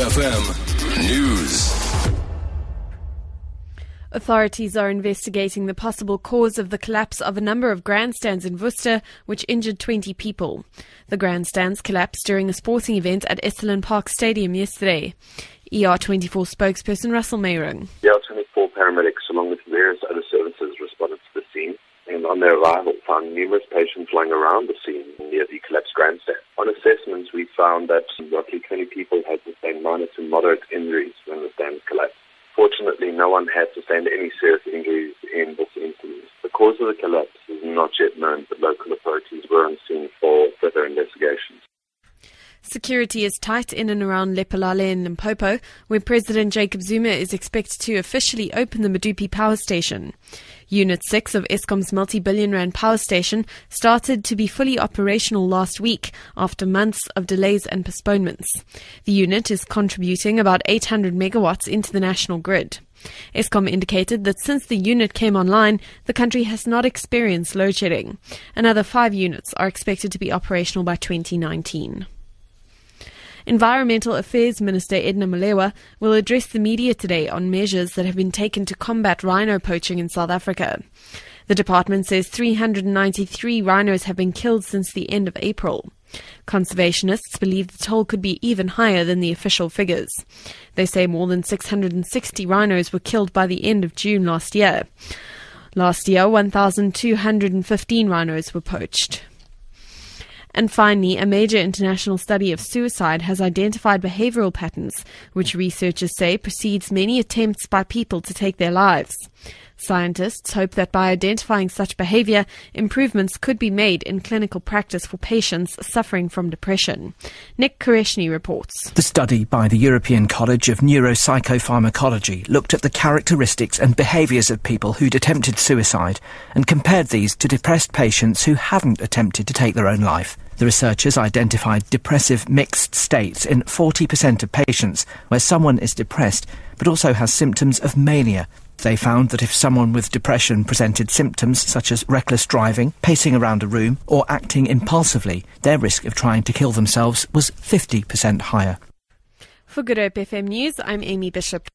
FM News. Authorities are investigating the possible cause of the collapse of a number of grandstands in Worcester, which injured 20 people. The grandstands collapsed during a sporting event at Esselen Park Stadium yesterday. ER24 spokesperson Russel Meiring. ER24 paramedics, along with various other services, responded to the scene and on their arrival found numerous patients lying around the scene near the collapsed grandstand. On assessments, we found that roughly 20 people had sustained minor to moderate injuries when the stand collapsed. Fortunately, no one had sustained any serious injuries in this incident. The cause of the collapse is not yet known, but local authorities were on scene for further investigations. Security is tight in and around Lephalale and Limpopo, where President Jacob Zuma is expected to officially open the Medupi power station. Unit 6 of Eskom's multi-billion rand power station started to be fully operational last week after months of delays and postponements. The unit is contributing about 800 megawatts into the national grid. Eskom indicated that since the unit came online, the country has not experienced load shedding. Another five units are expected to be operational by 2019. Environmental Affairs Minister Edna Molewa will address the media today on measures that have been taken to combat rhino poaching in South Africa. The department says 393 rhinos have been killed since the end of April. Conservationists believe the toll could be even higher than the official figures. They say more than 660 rhinos were killed by the end of June last year. Last year, 1,215 rhinos were poached. And finally, a major international study of suicide has identified behavioral patterns, which researchers say precedes many attempts by people to take their lives. Scientists hope that by identifying such behavior, improvements could be made in clinical practice for patients suffering from depression. Nick Koreshny reports. The study by the European College of Neuropsychopharmacology looked at the characteristics and behaviours of people who'd attempted suicide and compared these to depressed patients who hadn't attempted to take their own life. The researchers identified depressive mixed states in 40% of patients where someone is depressed but also has symptoms of mania, they found that if someone with depression presented symptoms such as reckless driving, pacing around a room, or acting impulsively, their risk of trying to kill themselves was 50% higher. For Good Hope FM News, I'm Amy Bishop.